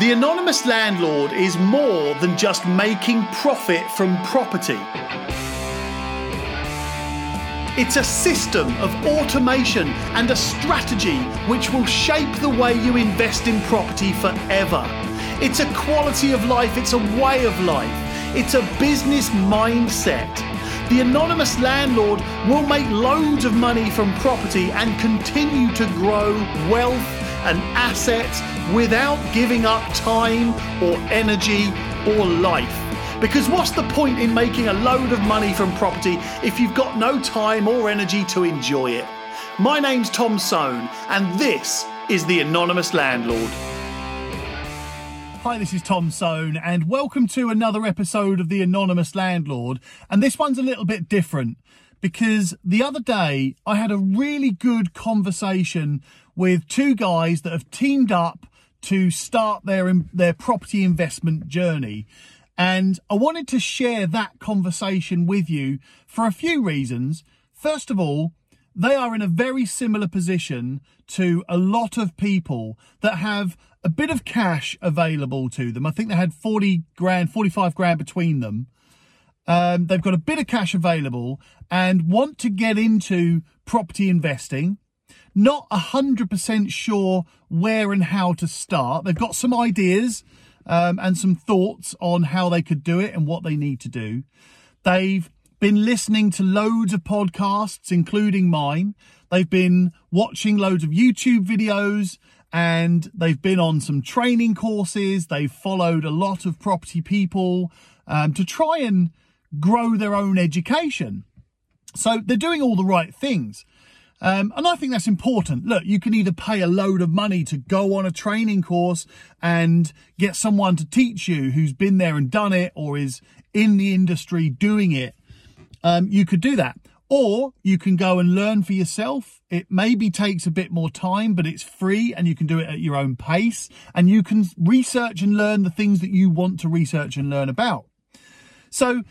The anonymous landlord is more than just making profit from property. It's a system of automation and a strategy which will shape the way you invest in property forever. It's a quality of life, it's a way of life, it's a business mindset. The anonymous landlord will make loads of money from property and continue to grow wealth and assets without giving up time or energy or life. Because what's the point in making a load of money from property if you've got no time or energy to enjoy it? My name's Tom Soane, and this is The Anonymous Landlord. Hi, this is Tom Soane, and welcome to another episode of The Anonymous Landlord. And this one's a little bit different because the other day I had a really good conversation with two guys that have teamed up to start their their property investment journey. And I wanted to share that conversation with you for a few reasons. First of all, they are in a very similar position to a lot of people that have a bit of cash available to them. I think they had 40 grand, 45 grand between them. Um, they've got a bit of cash available and want to get into property investing. Not 100% sure where and how to start. They've got some ideas um, and some thoughts on how they could do it and what they need to do. They've been listening to loads of podcasts, including mine. They've been watching loads of YouTube videos and they've been on some training courses. They've followed a lot of property people um, to try and grow their own education. So they're doing all the right things. Um, and I think that's important. Look, you can either pay a load of money to go on a training course and get someone to teach you who's been there and done it or is in the industry doing it. Um, you could do that. Or you can go and learn for yourself. It maybe takes a bit more time, but it's free and you can do it at your own pace. And you can research and learn the things that you want to research and learn about. So,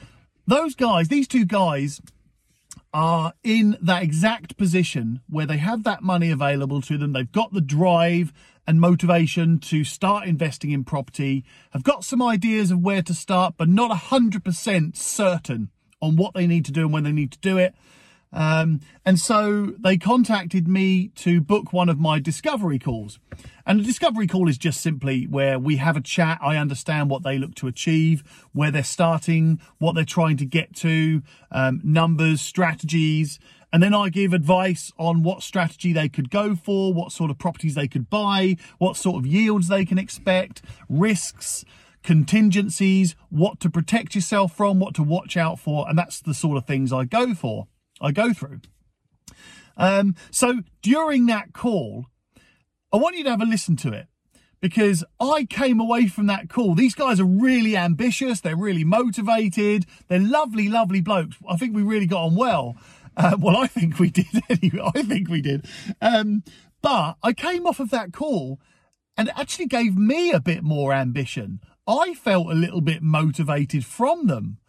those guys, these two guys, are in that exact position where they have that money available to them. They've got the drive and motivation to start investing in property, have got some ideas of where to start, but not 100% certain on what they need to do and when they need to do it. Um, and so they contacted me to book one of my discovery calls. And a discovery call is just simply where we have a chat. I understand what they look to achieve, where they're starting, what they're trying to get to, um, numbers, strategies. And then I give advice on what strategy they could go for, what sort of properties they could buy, what sort of yields they can expect, risks, contingencies, what to protect yourself from, what to watch out for. And that's the sort of things I go for, I go through. Um, so during that call, I want you to have a listen to it because I came away from that call. These guys are really ambitious. They're really motivated. They're lovely, lovely blokes. I think we really got on well. Uh, well, I think we did anyway. I think we did. Um, but I came off of that call and it actually gave me a bit more ambition. I felt a little bit motivated from them.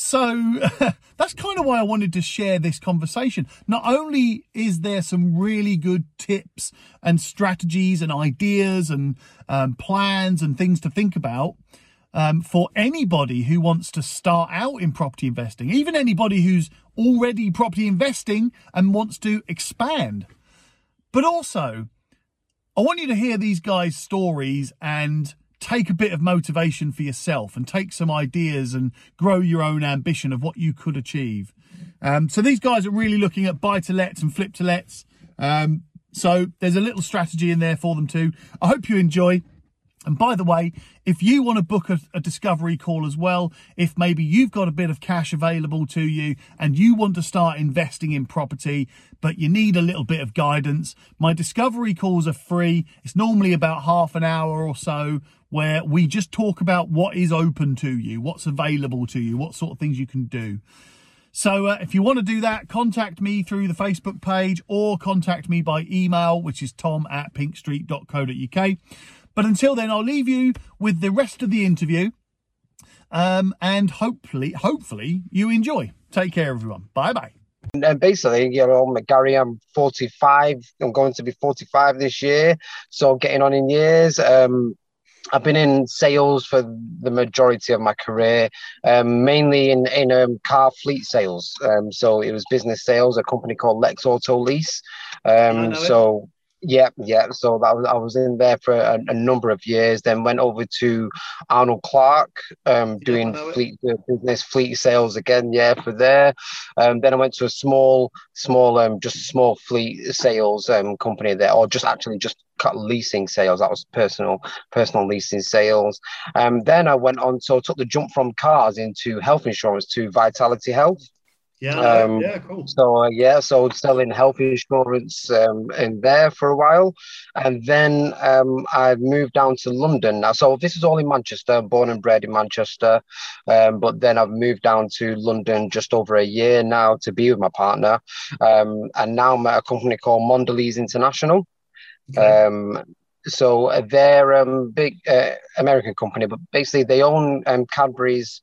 So that's kind of why I wanted to share this conversation. Not only is there some really good tips and strategies and ideas and um, plans and things to think about um, for anybody who wants to start out in property investing, even anybody who's already property investing and wants to expand. But also, I want you to hear these guys' stories and take a bit of motivation for yourself and take some ideas and grow your own ambition of what you could achieve. Um, so these guys are really looking at buy to lets and flip to lets. Um, so there's a little strategy in there for them too. I hope you enjoy. And by the way, if you want to book a, a, discovery call as well, if maybe you've got a bit of cash available to you and you want to start investing in property, but you need a little bit of guidance, my discovery calls are free. It's normally about half an hour or so where we just talk about what is open to you, what's available to you, what sort of things you can do. So uh, if you want to do that, contact me through the Facebook page or contact me by email, which is tom at pinkstreet.co.uk. But until then, I'll leave you with the rest of the interview. Um, and hopefully, hopefully you enjoy. Take care, everyone. Bye bye. And basically, you know, Gary, I'm 45. I'm going to be 45 this year. So getting on in years. Um, I've been in sales for the majority of my career, um, mainly in in um, car fleet sales. Um, so it was business sales, a company called Lex Auto Lease. Um, so yeah, yeah. So that was, I was in there for a, a, number of years. Then went over to Arnold Clark, um, doing fleet uh, business fleet sales again. Yeah, for there. Um, then I went to a small, small, um, just small fleet sales um company there, or just actually just cut leasing sales. That was personal, personal leasing sales. Um, then I went on, so I took the jump from cars into health insurance to Vitality Health. Yeah, um, yeah, cool. So uh, yeah, so selling health insurance um, in there for a while, and then um, I moved down to London. Now, so this is all in Manchester. Born and bred in Manchester, um, but then I've moved down to London just over a year now to be with my partner, um, and now I'm at a company called Mondelez International. Okay. Um, so uh, they're a um, big uh, American company, but basically they own um, Cadbury's,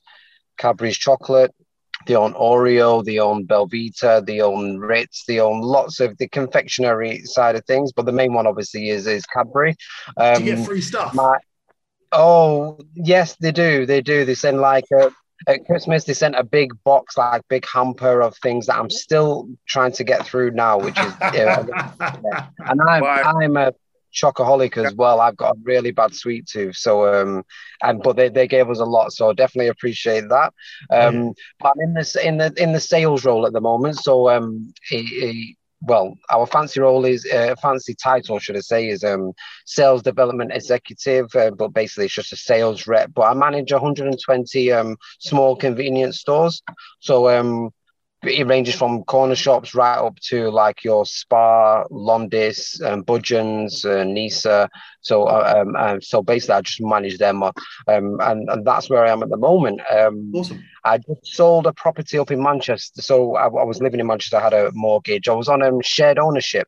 Cadbury's chocolate, they own Oreo, they own Belvita, they own Ritz, they own lots of the confectionery side of things. But the main one, obviously, is is Cadbury. Um, do you get um, free stuff? My, oh yes, they do. They do. They send like a, at Christmas. They sent a big box, like big hamper of things that I'm still trying to get through now, which is. yeah. And I'm I'm a chocoholic as well. I've got a really bad sweet tooth, so um, and but they, they gave us a lot, so definitely appreciate that. Um, but I'm in this in the in the sales role at the moment, so um, he well, our fancy role is uh, fancy title, should I say, is um, sales development executive, uh, but basically it's just a sales rep. But I manage 120 um, small convenience stores, so um, it ranges from corner shops right up to like your Spar, Londis, um, Budgens, uh, Nisa. So, uh, um, um, so basically, I just manage them, um, and and that's where I am at the moment. Um, awesome. I just sold a property up in Manchester. So I, I was living in Manchester. I had a mortgage. I was on um, shared ownership.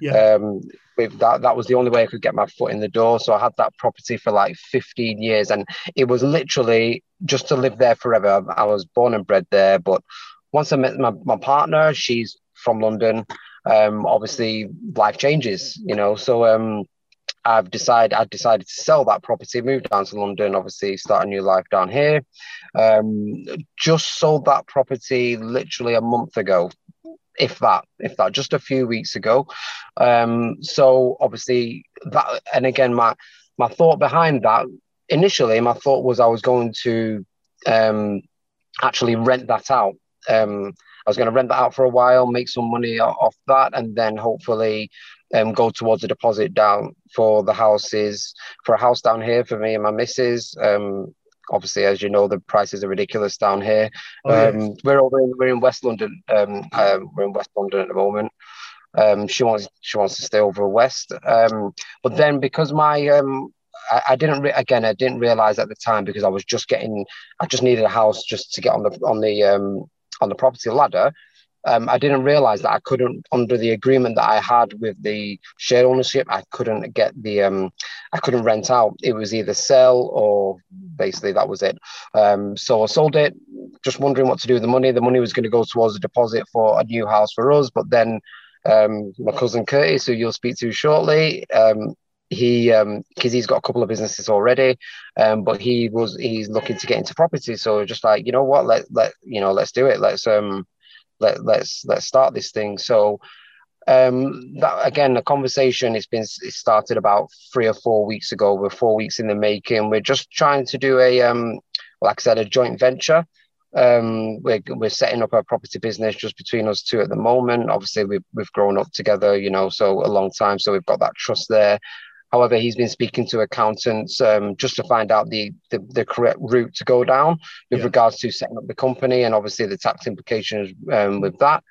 Yeah. Um, with that, that was the only way I could get my foot in the door. So I had that property for like 15 years, and it was literally just to live there forever. I was born and bred there, but once I met my, my partner, she's from London. Um, obviously, life changes, you know. So um, I've decided I decided to sell that property, move down to London, obviously start a new life down here. Um, just sold that property literally a month ago, if that, if that, just a few weeks ago. Um, so obviously that, and again, my my thought behind that initially, my thought was I was going to um, actually rent that out um, I was going to rent that out for a while, make some money off that, and then hopefully um, go towards a deposit down for the houses for a house down here for me and my missus. Um, obviously, as you know, the prices are ridiculous down here. Oh, um, yes. We're over in, we're in West London. Um, um, we're in West London at the moment. Um, she wants she wants to stay over west. Um, but then because my um, I, I didn't re- again I didn't realize at the time because I was just getting I just needed a house just to get on the on the um, on the property ladder, um, I didn't realize that I couldn't, under the agreement that I had with the share ownership, I couldn't get the, um, I couldn't rent out. It was either sell or basically that was it. Um, so I sold it, just wondering what to do with the money. The money was going to go towards a deposit for a new house for us, but then um, my cousin Curtis, who you'll speak to shortly, um, he because um, he's got a couple of businesses already um but he was he's looking to get into property. So just like you know what let let you know let's do it. Let's um let let's let's start this thing. So um that again the conversation it's been it started about three or four weeks ago. We're four weeks in the making. We're just trying to do a um like i said a joint venture. Um we're, we're setting up a property business just between us two at the moment. Obviously we've, we've grown up together you know so a long time. So we've got that trust there However, he's been speaking to accountants um, just to find out the, the, the correct route to go down with yeah. regards to setting up the company and obviously the tax implications um, with that.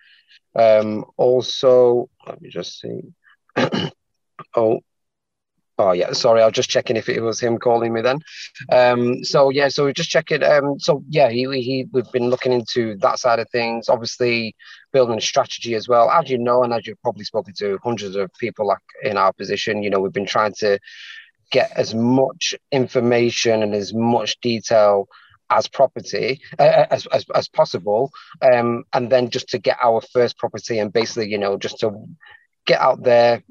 Um, also, let me just see. oh, Oh yeah, sorry. I was just checking if it was him calling me then. Um, so yeah, so we're just checking. Um, so yeah, he, he we've been looking into that side of things. Obviously, building a strategy as well. As you know, and as you've probably spoken to hundreds of people like in our position, you know, we've been trying to get as much information and as much detail as property uh, as, as, as possible um, and then just to get our first property and basically you know just to get out there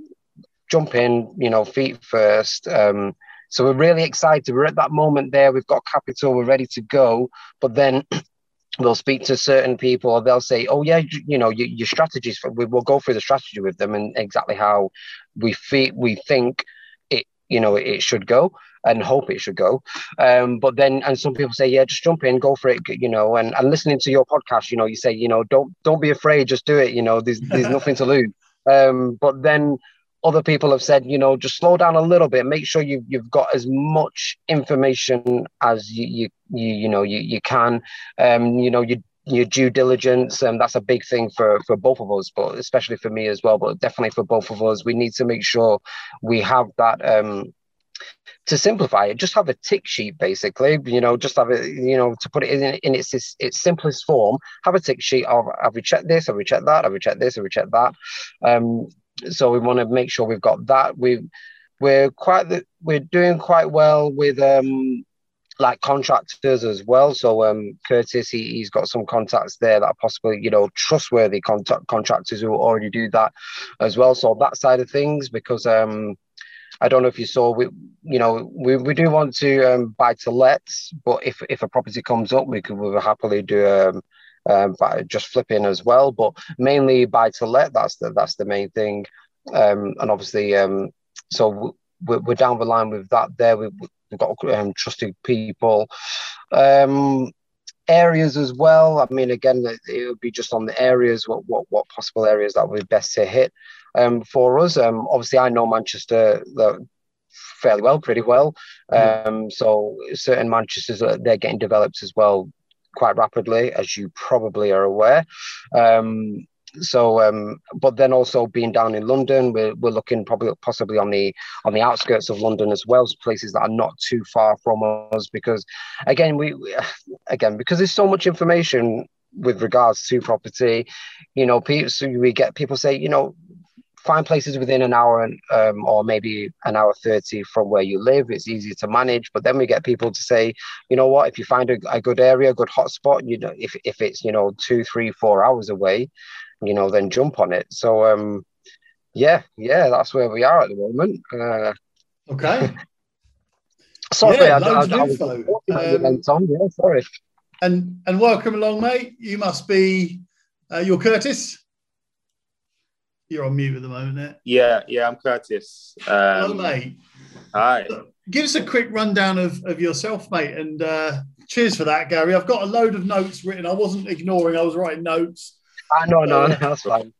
jump in, you know, feet first, um, So we're really excited. We're at that moment there. We've got capital. We're ready to go. But then we'll speak to certain people or they'll say oh yeah you, you know your, your strategies we will go through the strategy with them and exactly how we feel we think it you know it should go and hope it should go um, but then and some people say yeah just jump in go for it you know and, and listening to your podcast you know you say you know don't don't be afraid just do it you know there's there's nothing to lose um, but then other people have said, you know, just slow down a little bit. Make sure you you've got as much information as you you you, you know you, you can. Um, you know, you your due diligence and um, that's a big thing for for both of us but especially for me as well but definitely for both of us. We need to make sure we have that um to simplify it. Just have a tick sheet basically you know just have it you know to put it in, in its, its its simplest form. Have a tick sheet of have we checked this? Have we checked that? Have we checked this? Have we checked that? Um so we want to make sure we've got that. We we're quite the, we're doing quite well with um like contractors as well. So um Curtis he, he's got some contacts there that are possibly you know trustworthy contact contractors who already do that as well. So that side of things because um I don't know if you saw we you know we, we do want to um, buy to let, but if if a property comes up, we could we will happily do um um, just flipping as well, but mainly buy to let. That's the that's the main thing, um, and obviously, um, so we're, we're down the line with that. There, we, have got um, trusted people. Um, areas as well. I mean, again, it would be just on the areas. What what what possible areas that would be best to hit um, for us? Um, obviously, I know Manchester fairly well, pretty well. Um, so certain Manchester's they're getting developed as well quite rapidly, as you probably are aware. Um, so, um, but then also being down in London, we're, we're looking probably possibly on the on the outskirts of London as well, places that are not too far from us. Because again, we again because there's so much information with regards to property, you know, people so we get people say, you know, find places within an hour and, um, or maybe an hour 30 from where you live. It's easier to manage. But then we get people to say, you know what, if you find a, a good area, a good hotspot, you know, if, if it's, you know, two, three, four hours away, you know, then jump on it. So, um, yeah, yeah, that's where we are at the moment. Uh, okay. sorry, yeah, I, I, I, was um, on. Yeah, sorry. And and welcome along, mate. You must be uh, you're Curtis. You're on mute at the moment. Yeah, yeah, I'm Curtis. Um, Hello, mate. Hi. Give us a quick rundown of, of yourself, mate, and uh, cheers for that, Gary. I've got a load of notes written. I wasn't ignoring. I was writing notes. I know, no, no, that's fine.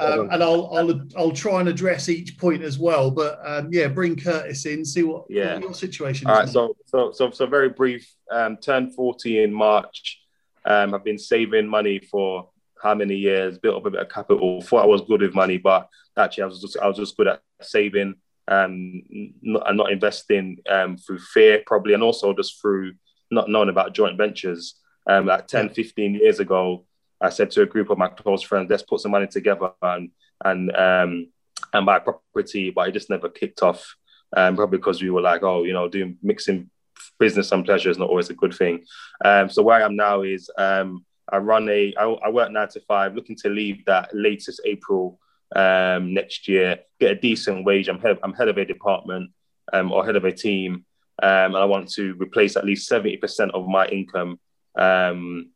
um, and I'll, I'll I'll try and address each point as well. But um, yeah, bring Curtis in, see what, yeah. What your situation All is. Right, so, so so so very brief. Um, turned forty in March. Um, I've been saving money for how many years, built up a bit of capital. Thought I was good with money, but actually I was just I was just good at saving um, not, and not investing um, through fear probably, and also just through not knowing about joint ventures. Um, like 10, 15 years ago, I said to a group of my close friends, let's put some money together and and um, and buy property, but it just never kicked off. Um, probably because we were like, oh, you know, doing mixing business and pleasure is not always a good thing. Um, so where I am now is um, I run a, I, I work nine to five, looking to leave that latest April um, next year, get a decent wage. I'm head, I'm head of a department um, or head of a team, um, and I want to replace at least 70% of my income um,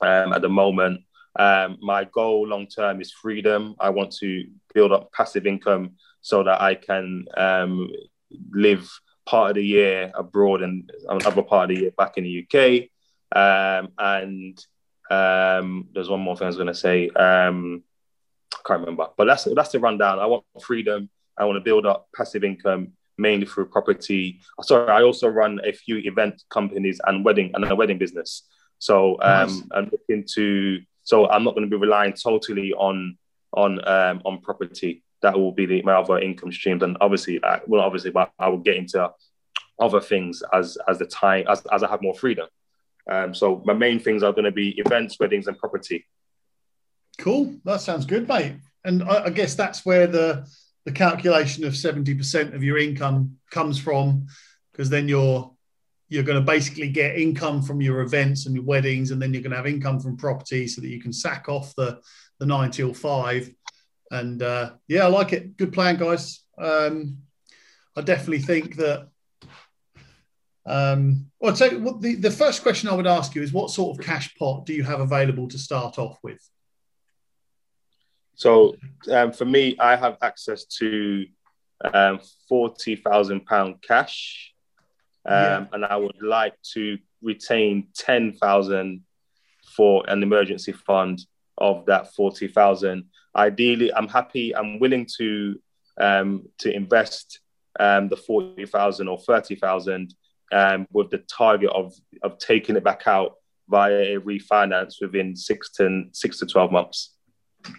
um, at the moment. Um, my goal long term is freedom. I want to build up passive income so that I can live part of the year abroad and another part of the year back in the UK. and um, there's one more thing I was going to say. Um, I can't remember, but that's that's the rundown. I want freedom. I want to build up passive income mainly through property. Sorry, I also run a few event companies and wedding and a wedding business. So um, nice. I'm looking to. So I'm not going to be relying totally on on um, on property. That will be the, my other income streams, and obviously, uh, well, obviously, but I will get into other things as as the time as as I have more freedom. Um, so my main things are going to be events, weddings, and property. Cool. That sounds good, mate. And I, I guess that's where the the calculation of seventy percent of your income comes from, because then you're you're going to basically get income from your events and your weddings, and then you're going to have income from property, so that you can sack off the the nine till five. And uh, yeah, I like it. Good plan, guys. Um, I definitely think that Um, well, so the, the first question I would ask you is what sort of cash pot do you have available to start off with? So um, for me, I have access to um, forty thousand pound cash, um, yeah. and I would like to retain ten thousand for an emergency fund of that forty thousand. Ideally, I'm happy. I'm willing to um, to invest um, the forty thousand or thirty thousand um, with the target of of taking it back out via a refinance within six to six to twelve months.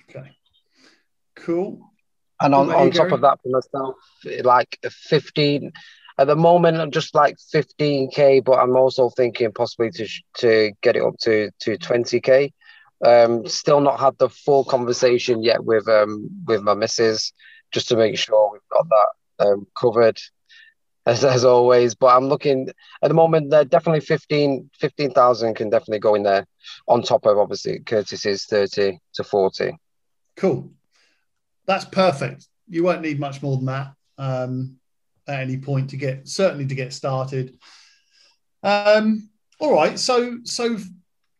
Okay, cool. And on, on top of that, for myself, like fifteen at the moment, I'm just like fifteen k, but I'm also thinking possibly to to get it up to to twenty k. Um, still not had the full conversation yet with um with my missus, just to make sure we've got that um, covered as, as always. But I'm looking at the moment. They're definitely 15 15,000 can definitely go in there on top of obviously Curtis's 30 to 40. Cool. That's perfect. You won't need much more than that um, at any point to get certainly to get started. Um, all right. So so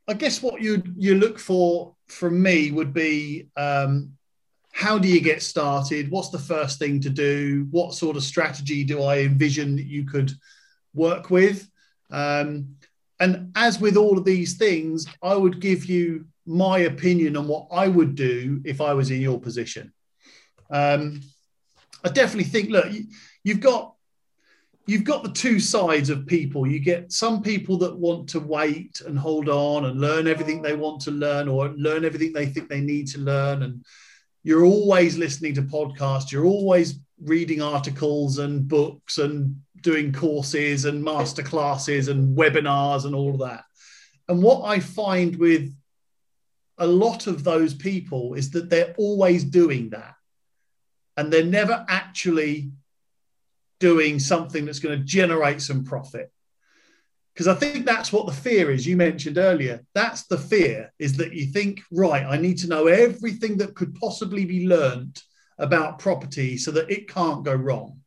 I guess what you you look for from me would be um, how do you get started? What's the first thing to do? What sort of strategy do I envision that you could work with? Um, and as with all of these things, I would give you my opinion on what I would do if I was in your position. Um, I definitely think, look, you, you've got you've got the two sides of people. You get some people that want to wait and hold on and learn everything they want to learn or learn everything they think they need to learn and you're always listening to podcasts, you're always reading articles and books and doing courses and master classes and webinars and all of that. And what I find with a lot of those people is that they're always doing that. And they're never actually doing something that's going to generate some profit because I think that's what the fear is. You mentioned earlier. That's the fear is that you think, right, I need to know everything that could possibly be learned about property so that it can't go wrong.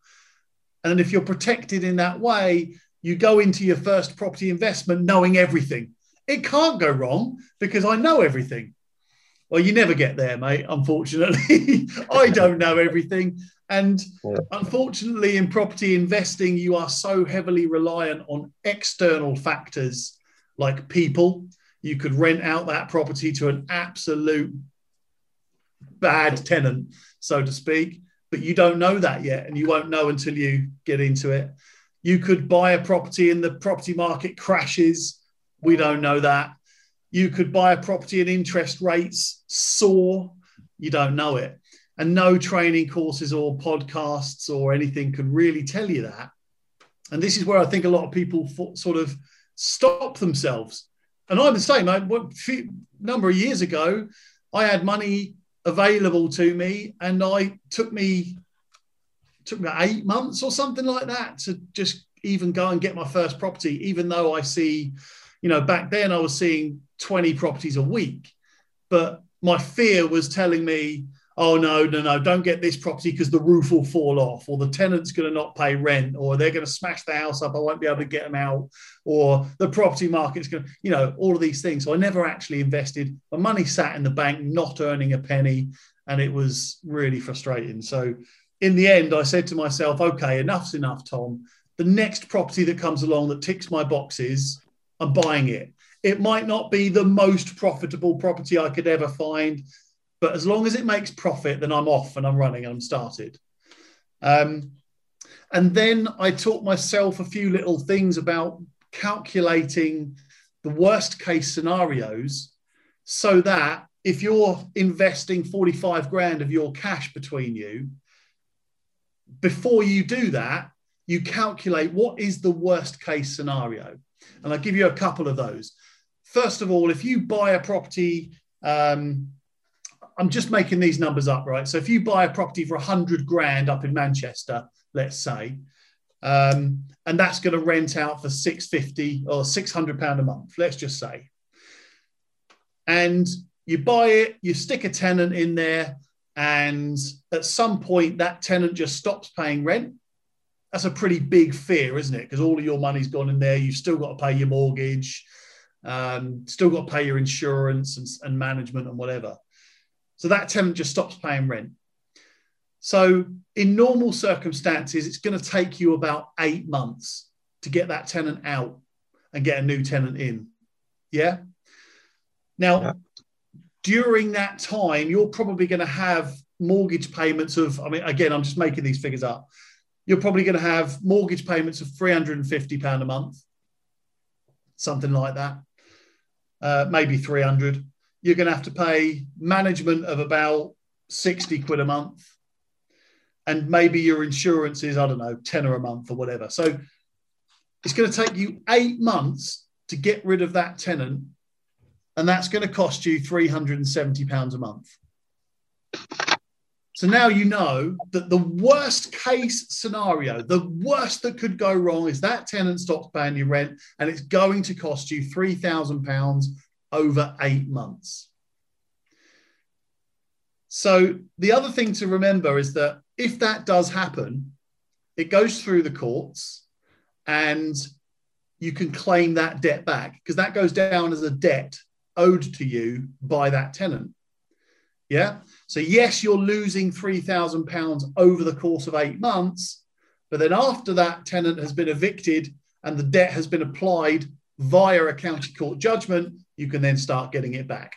And if you're protected in that way, you go into your first property investment knowing everything. It can't go wrong because I know everything. Well, you never get there, mate, unfortunately. I don't know everything. And yeah. unfortunately, in property investing, you are so heavily reliant on external factors like people. You could rent out that property to an absolute bad tenant, so to speak, but you don't know that yet, and you won't know until you get into it. You could buy a property and the property market crashes. We don't know that. You could buy a property and interest rates soar. You don't know it and no training courses or podcasts or anything can really tell you that. And this is where I think a lot of people sort of stop themselves. And I'm the same. I, a number of years ago, I had money available to me, and I took me took me eight months or something like that to just even go and get my first property. Even though I see, you know, back then I was seeing 20 properties a week, but my fear was telling me oh no no no don't get this property because the roof will fall off or the tenant's going to not pay rent or they're going to smash the house up i won't be able to get them out or the property market's going to you know all of these things. So i never actually invested. My money sat in the bank not earning a penny and it was really frustrating. So in the end i said to myself okay enough's enough tom. The next property that comes along that ticks my boxes i'm buying it. It might not be the most profitable property I could ever find. But as long as it makes profit, then I'm off and I'm running and I'm started. Um, and then I taught myself a few little things about calculating the worst case scenarios so that if you're investing 45 grand of your cash between you, before you do that, you calculate what is the worst case scenario. And I'll give you a couple of those. First of all, if you buy a property um, I'm just making these numbers up, right? So if you buy a property for 100 grand up in Manchester, let's say, um, and that's going to rent out for 650 or 600 pound a month, let's just say. And you buy it, you stick a tenant in there, and at some point that tenant just stops paying rent that's a pretty big fear, isn't it? Because all of your money's gone in there. You've still got to pay your mortgage, um, still got to pay your insurance and, and management and whatever. So that tenant just stops paying rent. So in normal circumstances, it's going to take you about eight months to get that tenant out and get a new tenant in. Yeah. Now, yeah. during that time, you're probably going to have mortgage payments of, I mean, again, I'm just making these figures up. You're probably going to have mortgage payments of £350 a month, something like that, uh, maybe 300. You're going to have to pay management of about 60 quid a month. And maybe your insurance is, I don't know, 10 or a month or whatever. So it's going to take you eight months to get rid of that tenant. And that's going to cost you £370 a month. So now you know that the worst case scenario, the worst that could go wrong is that tenant stops paying your rent and it's going to cost you £3,000 over eight months. So the other thing to remember is that if that does happen, it goes through the courts and you can claim that debt back because that goes down as a debt owed to you by that tenant. Yeah. So, yes, you're losing £3,000 over the course of eight months. But then after that tenant has been evicted and the debt has been applied via a county court judgment, you can then start getting it back.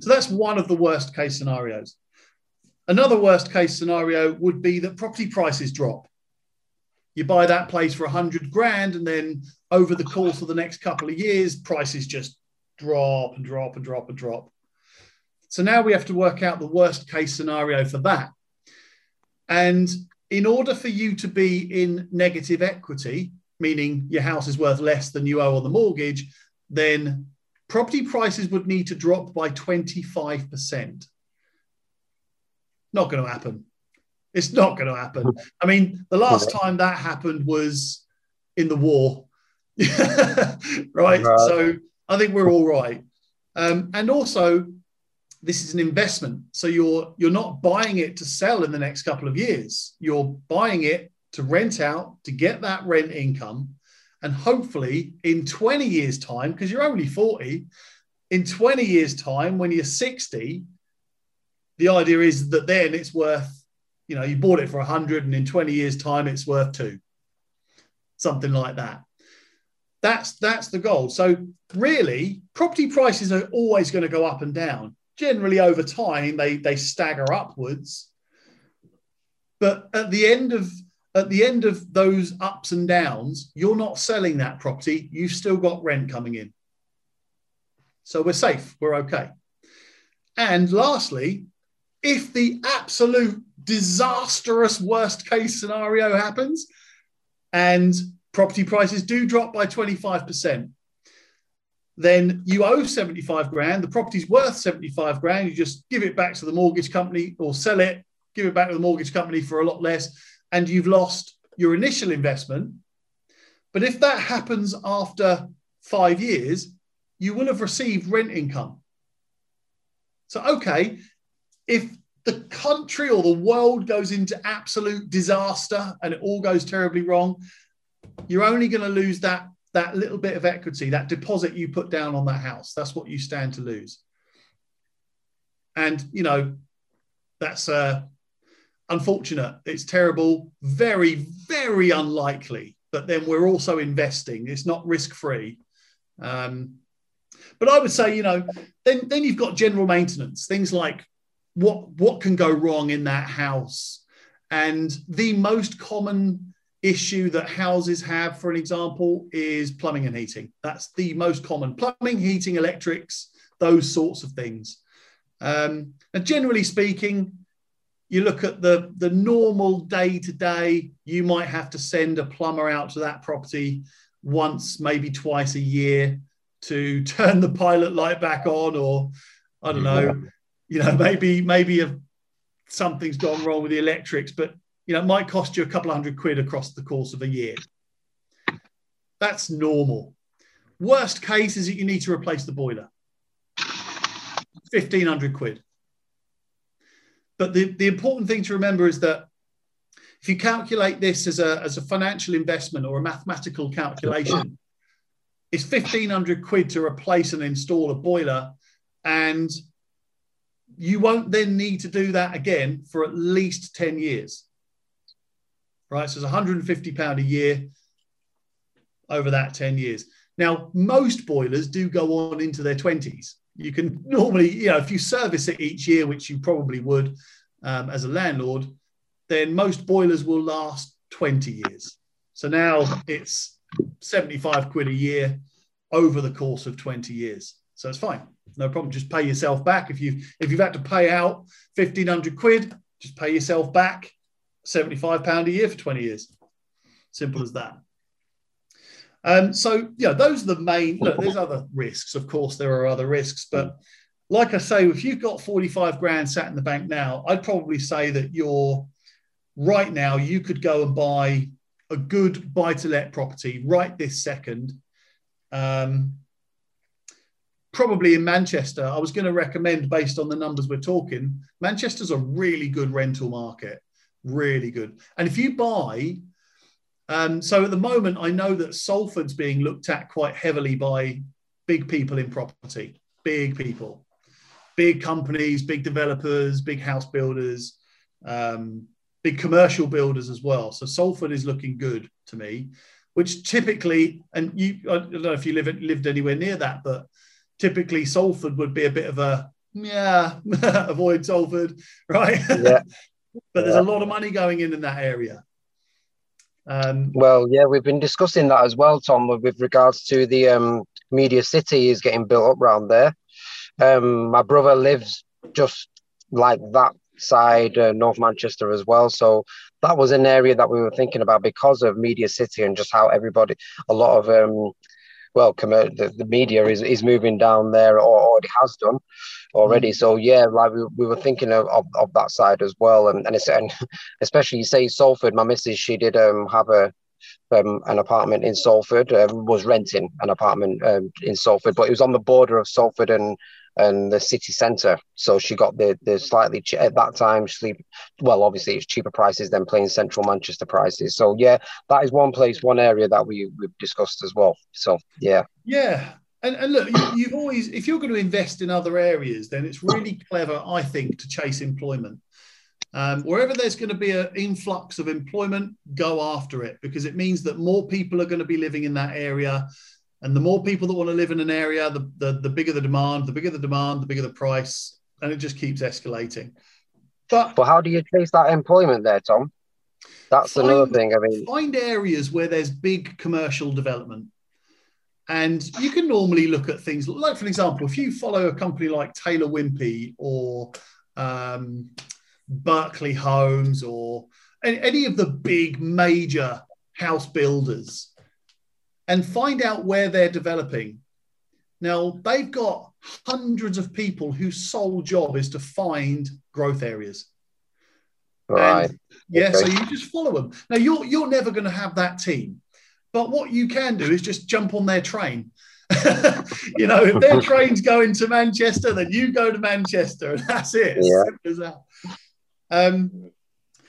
So that's one of the worst case scenarios. Another worst case scenario would be that property prices drop. You buy that place for 100 grand, and then over the course of the next couple of years, prices just drop and drop and drop and drop. So now we have to work out the worst case scenario for that. And in order for you to be in negative equity, meaning your house is worth less than you owe on the mortgage, then property prices would need to drop by 25%. Not going to happen. It's not going to happen. I mean, the last time that happened was in the war, right? right? So I think we're all right. Um, and also, this is an investment. So you're you're not buying it to sell in the next couple of years. You're buying it to rent out to get that rent income, and hopefully in 20 years' time, because you're only 40, in 20 years' time, when you're 60, the idea is that then it's worth, you know, you bought it for 100, and in 20 years' time, it's worth two, something like that. That's that's the goal. So really, property prices are always going to go up and down generally over time they they stagger upwards but at the end of at the end of those ups and downs you're not selling that property you've still got rent coming in. So we're safe we're okay. And lastly if the absolute disastrous worst case scenario happens and property prices do drop by 25% then you owe 75 grand, the property's worth 75 grand, you just give it back to the mortgage company or sell it, give it back to the mortgage company for a lot less, and you've lost your initial investment. But if that happens after five years, you will have received rent income. So, okay, if the country or the world goes into absolute disaster and it all goes terribly wrong, you're only going to lose that that little bit of equity, that deposit you put down on that house, that's what you stand to lose. And, you know, that's uh, unfortunate. It's terrible, very, very unlikely. But then we're also investing. It's not risk free. Um, but I would say, you know, then then you've got general maintenance, things like what what can go wrong in that house, and the most common issue that houses have, for an example, is plumbing and heating. That's the most common plumbing, heating, electrics, those sorts of things. Um, and generally speaking, you look at the, the normal day to day, you might have to send a plumber out to that property once, maybe twice a year to turn the pilot light back on, or I don't know, you know, maybe, maybe if something's gone wrong with the electrics, but you know, it might cost you a couple of hundred quid across the course of a year. That's normal. Worst case is that you need to replace the boiler. 1500 quid. But the, the important thing to remember is that if you calculate this as a, as a financial investment or a mathematical calculation, it's 1500 quid to replace and install a boiler. And you won't then need to do that again for at least 10 years. Right. So it's 150 pound a year over that 10 years. Now, most boilers do go on into their 20s. You can normally, you know, if you service it each year, which you probably would um, as a landlord, then most boilers will last 20 years. So now it's 75 quid a year over the course of 20 years. So it's fine. No problem. Just pay yourself back. If you've if you've had to pay out 1500 quid, just pay yourself back 75 pound a year for 20 years. Simple as that. Um, so yeah, those are the main. Look, there's other risks, of course. There are other risks, but like I say, if you've got 45 grand sat in the bank now, I'd probably say that you're right now. You could go and buy a good buy-to-let property right this second. Um, probably in Manchester. I was going to recommend, based on the numbers we're talking, Manchester's a really good rental market, really good. And if you buy um, so at the moment, I know that Salford's being looked at quite heavily by big people in property, big people, big companies, big developers, big house builders, um, big commercial builders as well. So Salford is looking good to me, which typically, and you, I don't know if you live, lived anywhere near that, but typically Salford would be a bit of a, yeah, avoid Salford, right? Yeah. but there's a lot of money going in in that area. Um, well, yeah, we've been discussing that as well, Tom, with regards to the um, media city is getting built up around there. Um, my brother lives just like that side, uh, North Manchester as well. So that was an area that we were thinking about because of media city and just how everybody, a lot of um, well, the, the media is, is moving down there or already has done already. Mm. So yeah, like we, we were thinking of, of, of, that side as well, and and, it's, and especially you say Salford. My missus, she did um have a um, an apartment in Salford, um, was renting an apartment um, in Salford, but it was on the border of Salford and and the city centre. So she got the the slightly at that time sleep. Well, obviously it's cheaper prices than playing central Manchester prices. So yeah, that is one place, one area that we we've discussed as well. So yeah, yeah. And, and look, you, have always, if you're going to invest in other areas, then it's really clever, I think, to chase employment. Um, wherever there's going to be an influx of employment, go after it because it means that more people are going to be living in that area. And the more people that want to live in an area, the, the, the bigger the demand, the bigger the demand, the bigger the price, and it just keeps escalating. But, but how do you chase that employment there, Tom? That's find, another thing. I mean, find areas where there's big commercial development. And you can normally look at things like, for example, if you follow a company like Taylor Wimpey or um, Berkeley Homes or any, of the big major house builders, and find out where they're developing. Now, they've got hundreds of people whose sole job is to find growth areas. Right. And, yeah, okay. so you just follow them. Now, you're, you're never going to have that team. But what you can do is just jump on their train. you know, if their train's going to Manchester, then you go to Manchester, and that's it. Yeah. Um,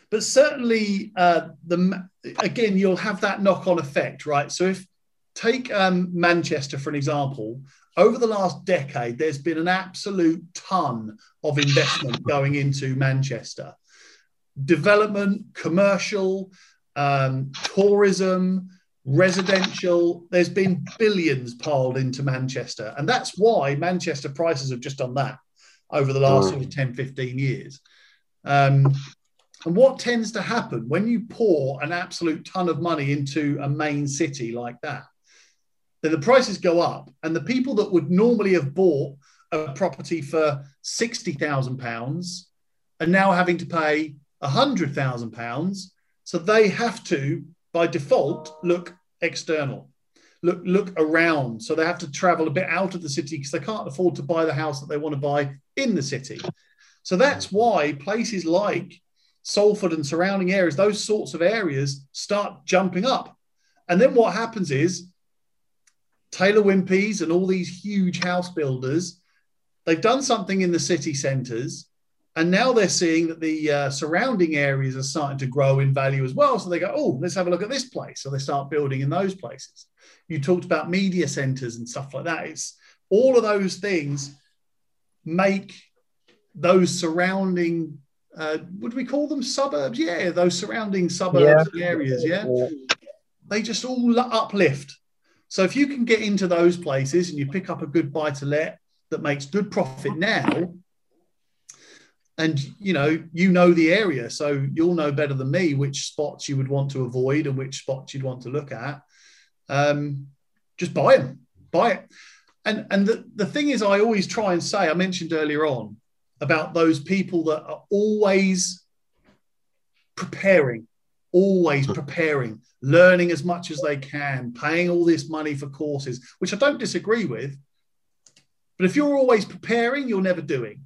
but certainly, uh, the again, you'll have that knock-on effect, right? So if take um, Manchester for an example, over the last decade, there's been an absolute ton of investment going into Manchester. Development, commercial, um, tourism, residential. There's been billions piled into Manchester. And that's why Manchester prices have just done that over the last sort of 10, 15 years. Um, and what tends to happen when you pour an absolute ton of money into a main city like that? then the prices go up, and the people that would normally have bought a property for sixty thousand pounds are now having to pay hundred thousand pounds. So they have to, by default, look external, look look around. So they have to travel a bit out of the city because they can't afford to buy the house that they want to buy in the city. So that's why places like Salford and surrounding areas, those sorts of areas, start jumping up. And then what happens is Taylor Wimpey's and all these huge house builders, they've done something in the city centres And now they're seeing that the uh, surrounding areas are starting to grow in value as well. So they go, oh, let's have a look at this place. So they start building in those places. You talked about media centers and stuff like that. It's all of those things make those surrounding uh, would we call them suburbs? Yeah, those surrounding suburbs yeah. areas. Yeah? yeah, they just all uplift. So if you can get into those places and you pick up a good buy to let that makes good profit now, and you know you know the area, so you'll know better than me which spots you would want to avoid and which spots you'd want to look at. Um, just buy them, buy it. And and the, the thing is, I always try and say, I mentioned earlier on about those people that are always preparing, always preparing, learning as much as they can, paying all this money for courses, which I don't disagree with. But if you're always preparing, you're never doing.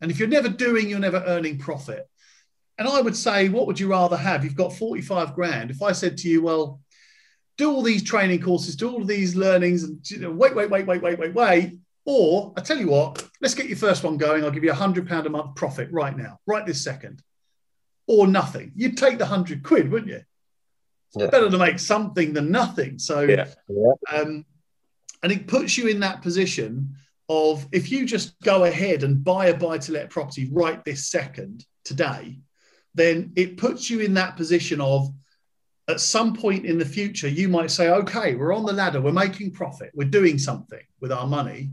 And if you're never doing, you're never earning profit. And I would say, what would you rather have? You've got 45 grand. If I said to you, well, do all these training courses, do all these learnings, and wait, wait, wait, wait, wait, wait, wait. Or I tell you what, let's get your first one going. I'll give you a hundred pound a month profit right now, right this second, or nothing. You'd take the hundred quid, wouldn't you? Yeah. Better to make something than nothing. So, yeah. Um, and it puts you in that position of if you just go ahead and buy a buy to let property right this second today, then it puts you in that position of at some point in the future, you might say, okay, we're on the ladder, we're making profit, we're doing something with our money.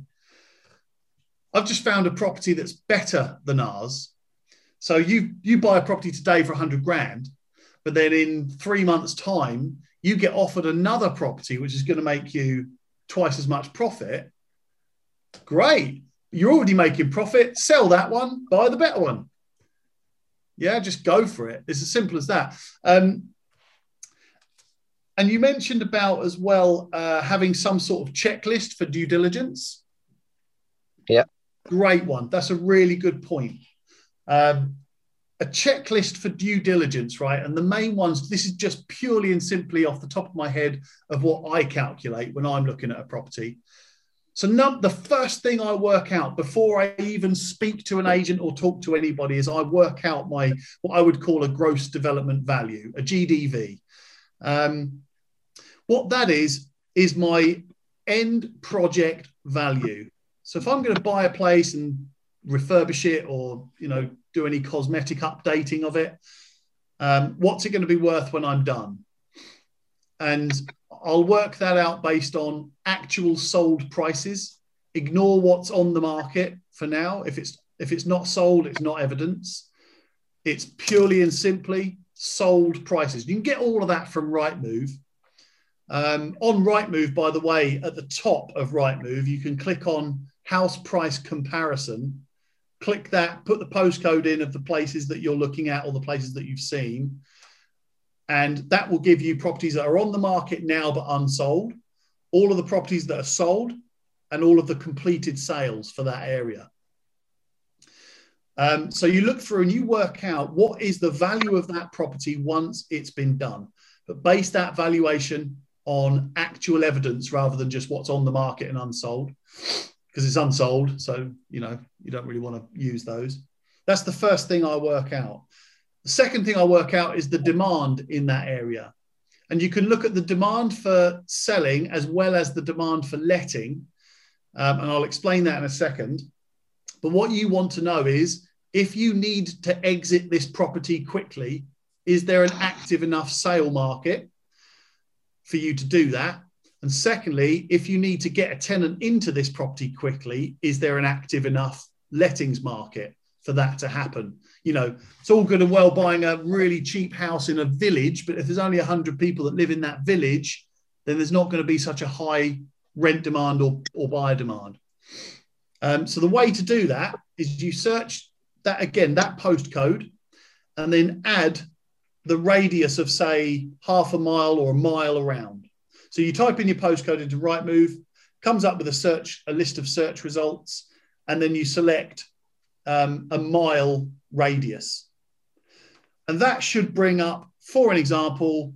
I've just found a property that's better than ours. So you you buy a property today for 100 grand, but then in three months' time, you get offered another property which is going to make you twice as much profit Great. You're already making profit. Sell that one, buy the better one. Yeah, just go for it. It's as simple as that. Um, and you mentioned about as well uh, having some sort of checklist for due diligence. Yeah. Great one. That's a really good point. Um, a checklist for due diligence, right? And the main ones, this is just purely and simply off the top of my head of what I calculate when I'm looking at a property. So none, the first thing I work out before I even speak to an agent or talk to anybody is I work out my what I would call a gross development value, a GDV. Um, what that is is my end project value. So if I'm going to buy a place and refurbish it or you know do any cosmetic updating of it, um, what's it going to be worth when I'm done? And I'll work that out based on actual sold prices. Ignore what's on the market for now. If it's if it's not sold, it's not evidence. It's purely and simply sold prices. You can get all of that from Rightmove. Um, on Rightmove, by the way, at the top of Rightmove, you can click on house price comparison. Click that, put the postcode in of the places that you're looking at or the places that you've seen and that will give you properties that are on the market now but unsold, all of the properties that are sold, and all of the completed sales for that area. Um, so you look through and you work out what is the value of that property once it's been done, but base that valuation on actual evidence rather than just what's on the market and unsold, because it's unsold. So you know you don't really want to use those. That's the first thing I work out. The second thing I work out is the demand in that area. And you can look at the demand for selling as well as the demand for letting. Um, and I'll explain that in a second. But what you want to know is if you need to exit this property quickly, is there an active enough sale market for you to do that? And secondly, if you need to get a tenant into this property quickly, is there an active enough lettings market for that to happen? You know, it's all good and well buying a really cheap house in a village, but if there's only 100 people that live in that village, then there's not going to be such a high rent demand or, or buyer demand. Um, so the way to do that is you search that again, that postcode, and then add the radius of say half a mile or a mile around. So you type in your postcode into Rightmove, comes up with a search, a list of search results, and then you select um, a mile radius. And that should bring up, for an example,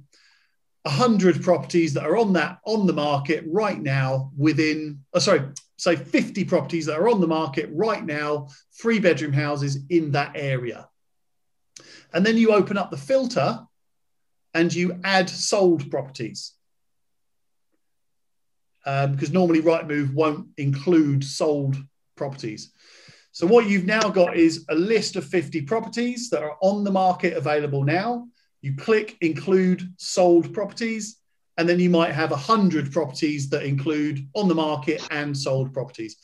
100 properties that are on that on the market right now within, oh, sorry, say 50 properties that are on the market right now, three bedroom houses in that area. And then you open up the filter and you add sold properties. Um, because normally Rightmove won't include sold properties. So what you've now got is a list of 50 properties that are on the market available now. You click include sold properties, and then you might have 100 properties that include on the market and sold properties.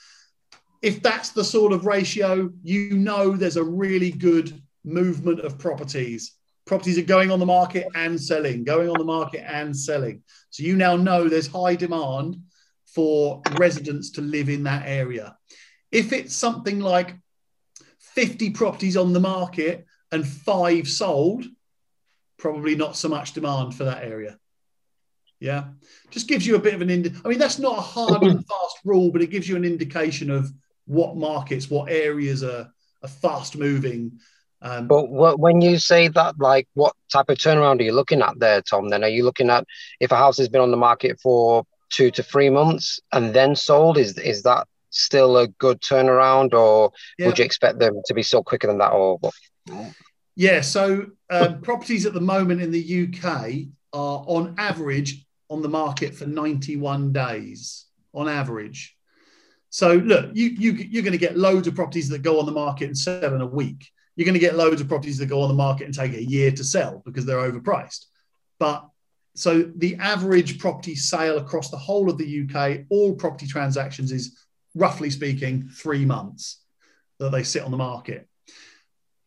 If that's the sort of ratio, you know there's a really good movement of properties. Properties are going on the market and selling, going on the market and selling. So you now know there's high demand for residents to live in that area. If it's something like 50 properties on the market and five sold, probably not so much demand for that area. Yeah, just gives you a bit of an ind. I mean, that's not a hard and fast rule, but it gives you an indication of what markets, what areas are, are fast moving. Um, but what, when you say that, like, what type of turnaround are you looking at there, Tom? Then are you looking at if a house has been on the market for two to three months and then sold? Is is that still a good turnaround, or yeah. would you expect them to be sold quicker than that, or what? Yeah, so um, properties at the moment in the UK are on average on the market for 91 days on average. So look, you, you you're going to get loads of properties that go on the market and sell in a week. You're going to get loads of properties that go on the market and take a year to sell because they're overpriced. But so the average property sale across the whole of the UK, all property transactions is roughly speaking three months that they sit on the market.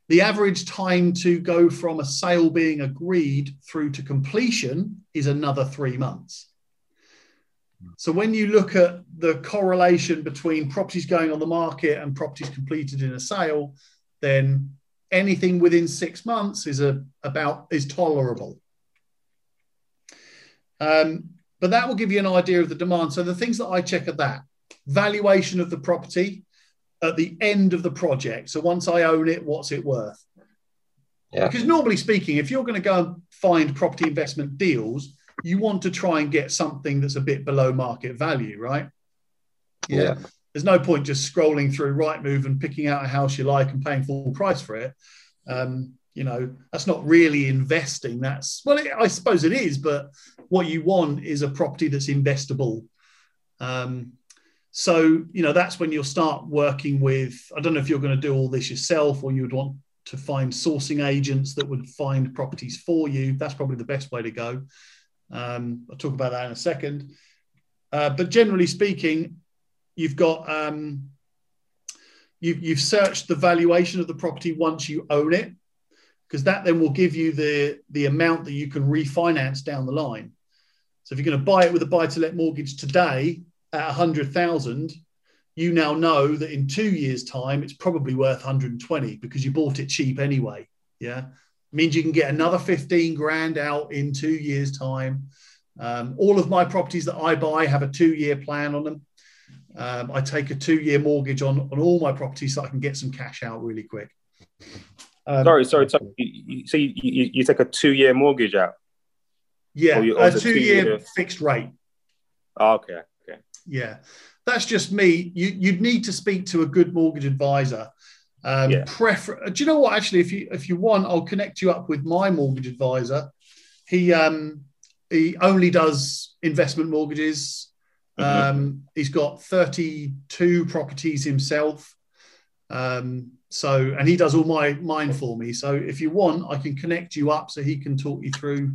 The average time to go from a sale being agreed through to completion is another three months. So when you look at the correlation between properties going on the market and properties completed in a sale, then anything within six months is a about is tolerable. Um, but that will give you an idea of the demand. So the things that I check at that valuation of the property, at the end of the project. So once I own it, what's it worth? Yeah. Because normally speaking, if you're going to go and find property investment deals, you want to try and get something that's a bit below market value, right? Yeah. yeah. There's no point just scrolling through Rightmove and picking out a house you like and paying full price for it. Um, you know, that's not really investing. That's well, it, I suppose it is, but what you want is a property that's investable. Um, so, you know, that's when you'll start working with, I don't know if you're going to do all this yourself or you would want to find sourcing agents that would find properties for you. That's probably the best way to go. Um, I'll talk about that in a second. Uh, but generally speaking, you've got, um, you've, you've searched the valuation of the property once you own it, because that then will give you the, the amount that you can refinance down the line. So if you're going to buy it with a buy to let mortgage today, at 100,000, you now know that in two years' time, it's probably worth 120 because you bought it cheap anyway. Yeah. It means you can get another 15 grand out in two years' time. Um, all of my properties that I buy have a two year plan on them. Um, I take a two year mortgage on, on all my properties so I can get some cash out really quick. Um, sorry, sorry, sorry. You, so you, you, you, take a two year mortgage out? Yeah, you, a two year fixed rate. Oh, okay. Yeah, that's just me. You, you'd need to speak to a good mortgage advisor. Um, yeah. prefer- Do you know what? Actually, if you if you want, I'll connect you up with my mortgage advisor. He um, he only does investment mortgages. Mm-hmm. Um, he's got 32 properties himself. Um, so, and he does all my mine for me. So, if you want, I can connect you up so he can talk you through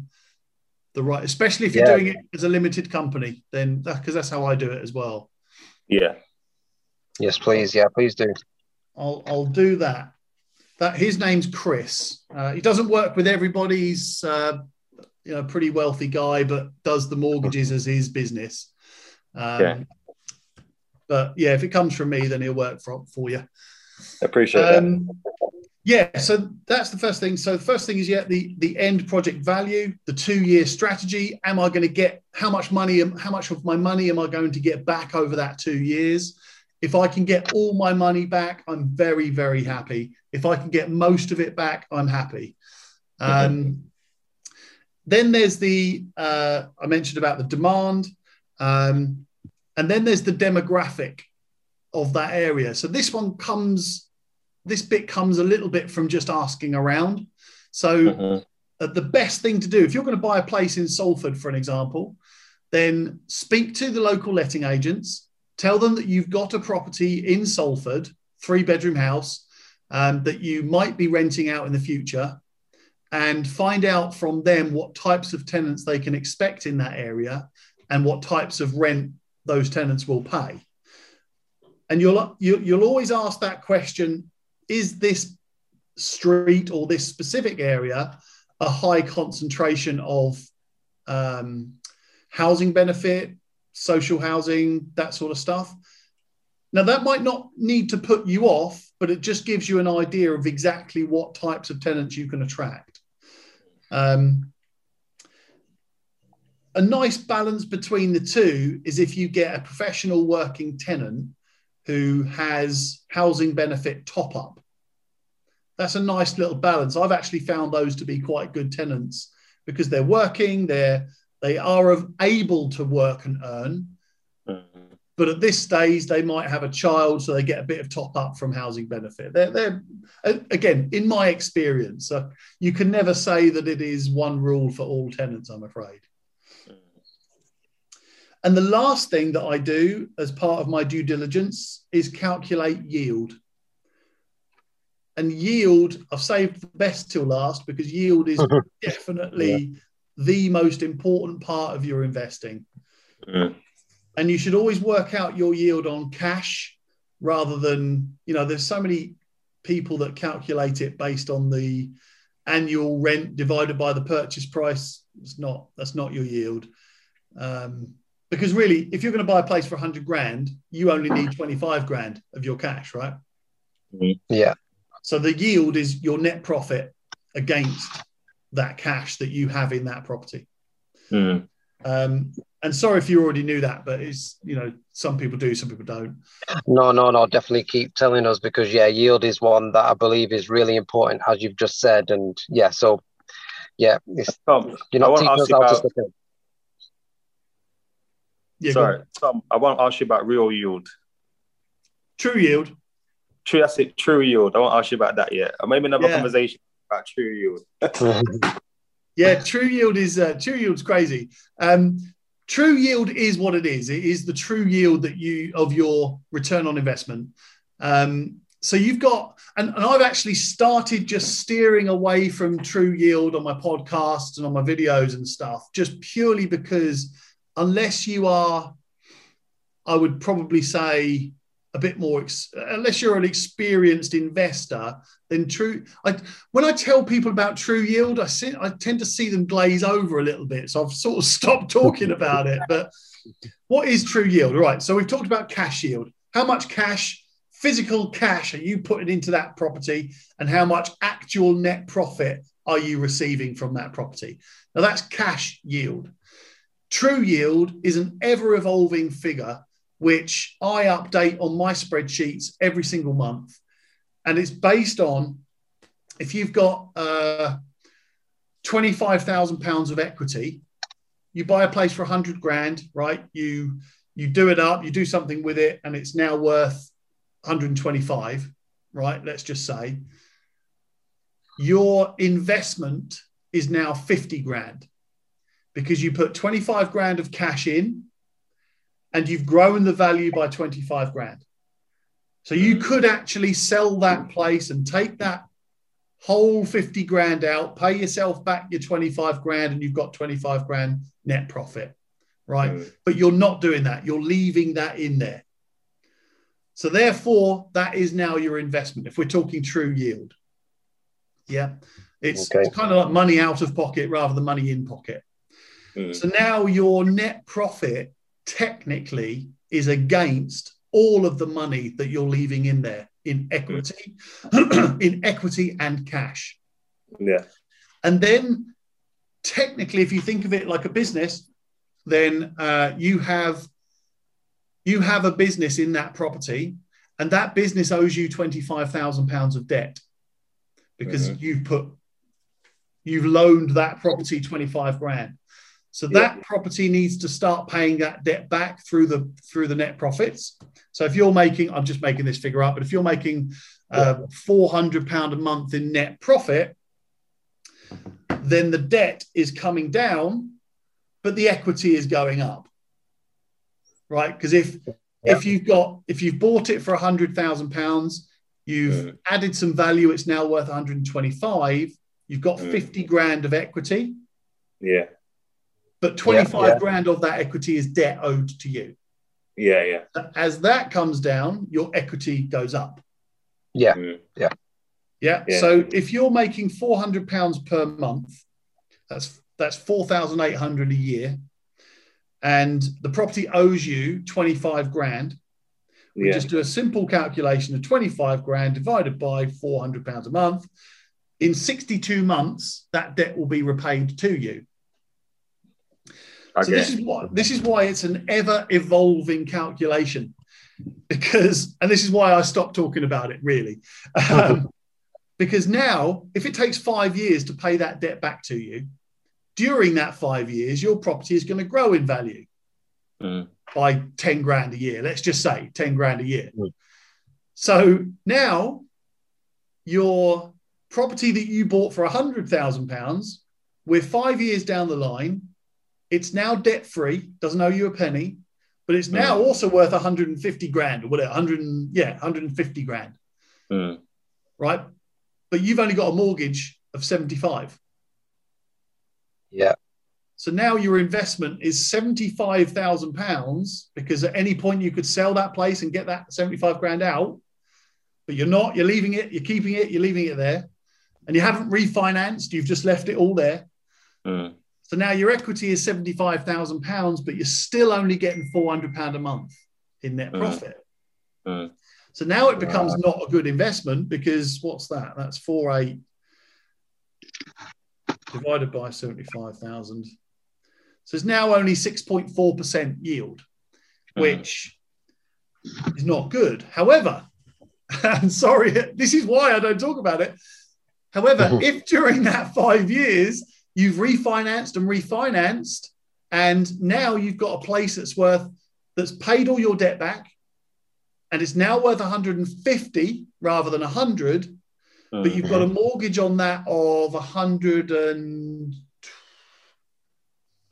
the right, especially if you're yeah. doing it as a limited company, then because that, that's how I do it as well. Yeah. Yes, please. Yeah, please do. I'll I'll do that. That his name's Chris. Uh, he doesn't work with everybody. He's uh, you know pretty wealthy guy, but does the mortgages as his business. Um, yeah. But yeah, if it comes from me, then he'll work for for you. Appreciate um, that. Yeah, so that's the first thing. So the first thing is yeah, the the end project value, the two year strategy. Am I going to get how much money? How much of my money am I going to get back over that two years? If I can get all my money back, I'm very very happy. If I can get most of it back, I'm happy. Um, then there's the uh, I mentioned about the demand, um, and then there's the demographic of that area. So this one comes, this bit comes a little bit from just asking around. So Mhm. uh, the best thing to do if you're going to buy a place in Salford, for an example, then speak to the local letting agents. Tell them that you've got a property in Salford, three bedroom house, um, that you might be renting out in the future, and find out from them what types of tenants they can expect in that area and what types of rent those tenants will pay. And you'll you, you'll always ask that question: Is this street or this specific area a high concentration of um, housing benefit, social housing, that sort of stuff. Now, that might not need to put you off, but it just gives you an idea of exactly what types of tenants you can attract. Um, a nice balance between the two is if you get a professional working tenant who has housing benefit top up that's a nice little balance. I've actually found those to be quite good tenants because they're working, they're they are able to work and earn, but at this stage they might have a child, so they get a bit of top up from housing benefit. They're, they're again, in my experience, uh, you can never say that it is one rule for all tenants. I'm afraid. And the last thing that I do as part of my due diligence is calculate yield. And yield, I've saved the best till last because yield is definitely the most important part of your investing. Mhm. And you should always work out your yield on cash rather than, you know, there's so many people that calculate it based on the annual rent divided by the purchase price. It's not, that's not your yield. Um, because really, if you're going to buy a place for 100 grand, you only need 25 grand of your cash, right? Yeah. So the yield is your net profit against that cash that you have in that property. Mhm. Um, and sorry if you already knew that, but it's you know some people do, some people don't. No, no, no. Definitely keep telling us because yeah, yield is one that I believe is really important, as you've just said, and yeah. So yeah, it's, Tom, you're not want teaching us how to about. stick it. Yeah. Sorry, Tom. I want to ask you about real yield. True yield. True, that's it. True yield. I won't ask you about that yet. Or maybe another Yeah. conversation about true yield. Yeah, true yield is uh, true yield's crazy. Um, true yield is what it is. It is the true yield that you of your return on investment. Um, so you've got, and, and I've actually started just steering away from true yield on my podcasts and on my videos and stuff, just purely because unless you are, I would probably say a bit more, ex- unless you're an experienced investor, then true. I, when I tell people about true yield, I see, I tend to see them glaze over a little bit. So I've sort of stopped talking about it. But what is true yield? All right. So we've talked about cash yield. How much cash, physical cash, are you putting into that property, and how much actual net profit are you receiving from that property? Now that's cash yield. True yield is an ever evolving figure which I update on my spreadsheets every single month. And it's based on if you've got uh, £25,000 of equity, you buy a place for 100 grand, right? You you do it up, you do something with it, and it's now worth 125, right? Let's just say your investment is now 50 grand because you put 25 grand of cash in and you've grown the value by 25 grand. So you could actually sell that place and take that whole 50 grand out, pay yourself back your 25 grand, and you've got 25 grand net profit, right? Mm. But you're not doing that. You're leaving that in there. So therefore, that is now your investment. If we're talking true yield, yeah, it's, Okay. it's kind of like money out of pocket rather than money in pocket. Mm. So now your net profit technically is against all of the money that you're leaving in there in equity, in equity and cash. Yeah. And then technically, if you think of it like a business, then uh, you have you have a business in that property, and that business owes you twenty five thousand pounds of debt because Mhm. you've put you've loaned that property twenty five grand. So that property needs to start paying that debt back through the through the net profits. So if you're making, I'm just making this figure up, but if you're making uh, 400 pound a month in net profit, then the debt is coming down, but the equity is going up, right? Because if if you've got if you've bought it for hundred thousand pounds, you've added some value, it's now worth 125. You've got 50 grand of equity. Yeah. But 25 Yeah, yeah. grand of that equity is debt owed to you. Yeah, yeah. As that comes down, your equity goes up. Yeah. Mm. Yeah. Yeah. So if you're making 400 pounds per month, that's that's 4,800 a year, and the property owes you 25 grand. We Yeah. just do a simple calculation of 25 grand divided by 400 pounds a month. In 62 months, that debt will be repaid to you. So this is what this is why it's an ever evolving calculation, because and this is why I stopped talking about it really, um, because now if it takes five years to pay that debt back to you, during that five years your property is going to grow in value Mm. by ten grand a year. Let's just say ten grand a year. Mm. So now your property that you bought for a hundred thousand pounds, we're five years down the line. It's now debt free, doesn't owe you a penny, but it's now Mm. also worth 150 grand or whatever, 100 yeah, 150 grand, Mm. right? But you've only got a mortgage of 75. Yeah. So now your investment is 75,000 pounds because at any point you could sell that place and get that 75 grand out, but you're not, you're leaving it, you're keeping it, you're leaving it there, and you haven't refinanced, you've just left it all there. Mm. So now your equity is seventy-five thousand pounds, but you're still only getting four hundred pound a month in net Mm. profit. Mm. So now it becomes not a good investment because what's that? That's four eight divided by seventy-five thousand. So it's now only six point four percent yield, Mm. which is not good. However, I'm sorry, this is why I don't talk about it. However, if during that five years you've refinanced and refinanced, and now you've got a place that's worth that's paid all your debt back, and it's now worth 150 rather than 100, but you've got a mortgage on that of 100 and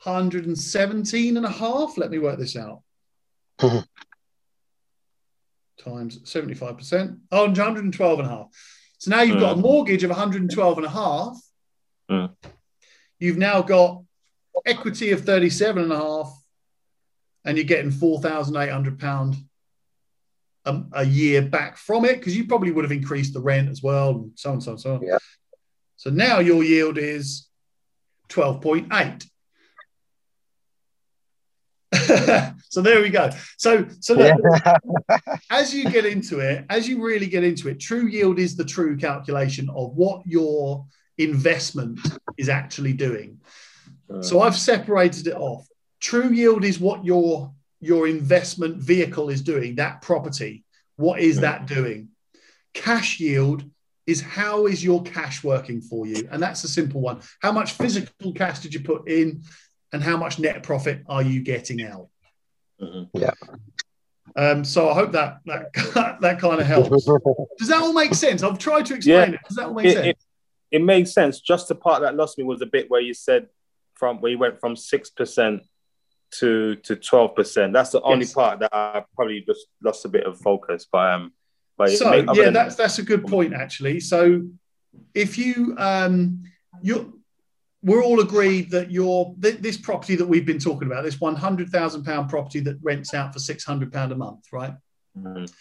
117 and a half. Let me work this out. Times 75%. Oh, 112 and a half. So now you've got a mortgage of 112 and a half. Mm. You've now got equity of 37 and a half, and you're getting 4,800 pound a, a year back from it because you probably would have increased the rent as well, and so on, so on, so on. Yeah. So now your yield is 12.8. so there we go. So so look, as you get into it, as you really get into it, true yield is the true calculation of what your investment is actually doing. So I've separated it off. True yield is what your your investment vehicle is doing, that property. What is that doing? Cash yield is how is your cash working for you? And that's a simple one. How much physical cash did you put in and how much net profit are you getting out? Mhm. Um, so I hope that that that kind of helps. Does that all make sense? I've tried to explain Yeah. it. Does that all make It, sense? it, it made sense. Just the part that lost me was the bit where you said from where you went from six percent to to twelve percent. That's the only Yes. part that I probably just lost a bit of focus. But um, but so made- yeah, that's that's a good point actually. So if you um you we're all agreed that your th- this property that we've been talking about, this one hundred thousand pound property that rents out for six hundred pound a month, right? Mhm.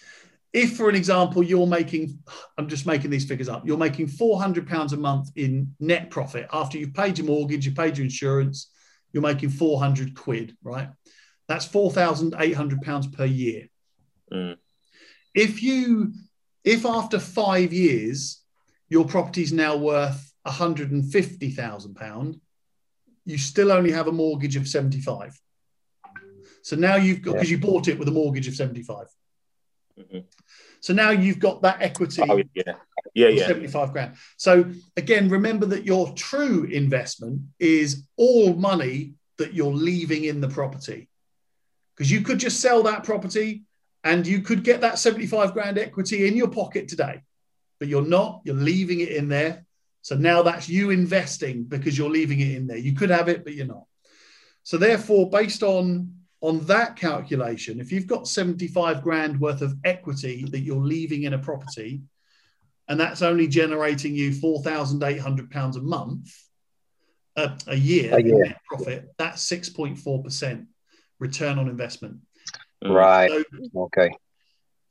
If, for an example, you're making, I'm just making these figures up, you're making four hundred pounds a month in net profit after you've paid your mortgage, you've paid your insurance, you're making four hundred quid, right? That's four thousand eight hundred pounds per year. Mm. if you if after five years your property is now worth 150,000 pound you still only have a mortgage of 75 so now you've got because you bought it with a mortgage of 75 Mhm. so now you've got that equity Oh yeah, yeah, yeah. 75 grand so again remember that your true investment is all money that you're leaving in the property. Because you could just sell that property and you could get that 75 grand equity in your pocket today, but you're not, you're leaving it in there. So now that's you investing because you're leaving it in there. You could have it, but you're not. So therefore, based on on that calculation, if you've got 75 grand worth of equity that you're leaving in a property, and that's only generating you 4,800 pounds a month, uh, a year, A year. net profit, that's 6.4% return on investment. Right. So Okay.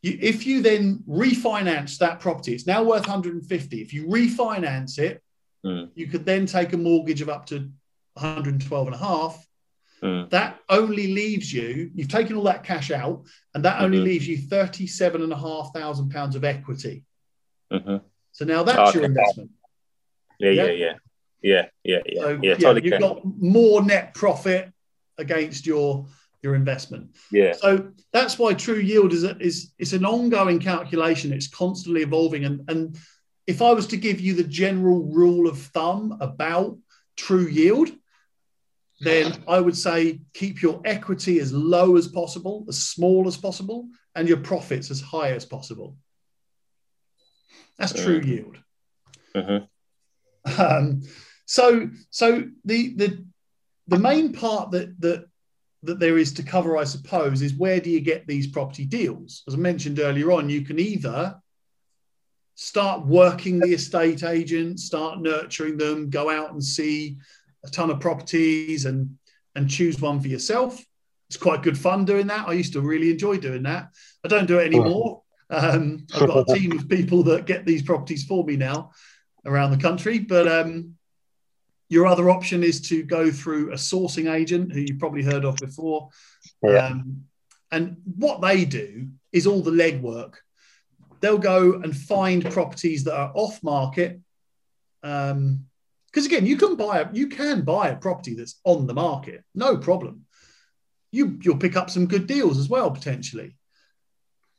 you, if you then refinance that property, it's now worth 150. If you refinance it, Mm. you could then take a mortgage of up to 112 and a half. Mm. That only leaves you, you've taken all that cash out, and that only Mhm. leaves you 37 and a half thousand pounds of equity. hmm So now that's your investment. Yeah, Yeah. yeah, yeah, yeah, yeah, yeah, So yeah. totally. you've get- got more net profit against your your investment. yeah. So that's why true yield is a, is it's an ongoing calculation. It's constantly evolving. And and if I was to give you the general rule of thumb about true yield, then I would say keep your equity as low as possible, as small as possible, and your profits as high as possible. That's true Mm. yield. Mhm. Um, so so the the the main part that that that there is to cover, I suppose, is where do you get these property deals? As I mentioned earlier on, you can either start working the estate agent, start nurturing them, go out and see a ton of properties and and choose one for yourself. It's quite good fun doing that. I used to really enjoy doing that. I don't do it anymore. Um, I've got a team of people that get these properties for me now around the country. But um, your other option is to go through a sourcing agent who you've probably heard of before. Yeah. Um, and what they do is all the legwork. They'll go and find properties that are off market. Um, because again, you can buy a you can buy a property that's on the market, no problem. You you'll pick up some good deals as well potentially.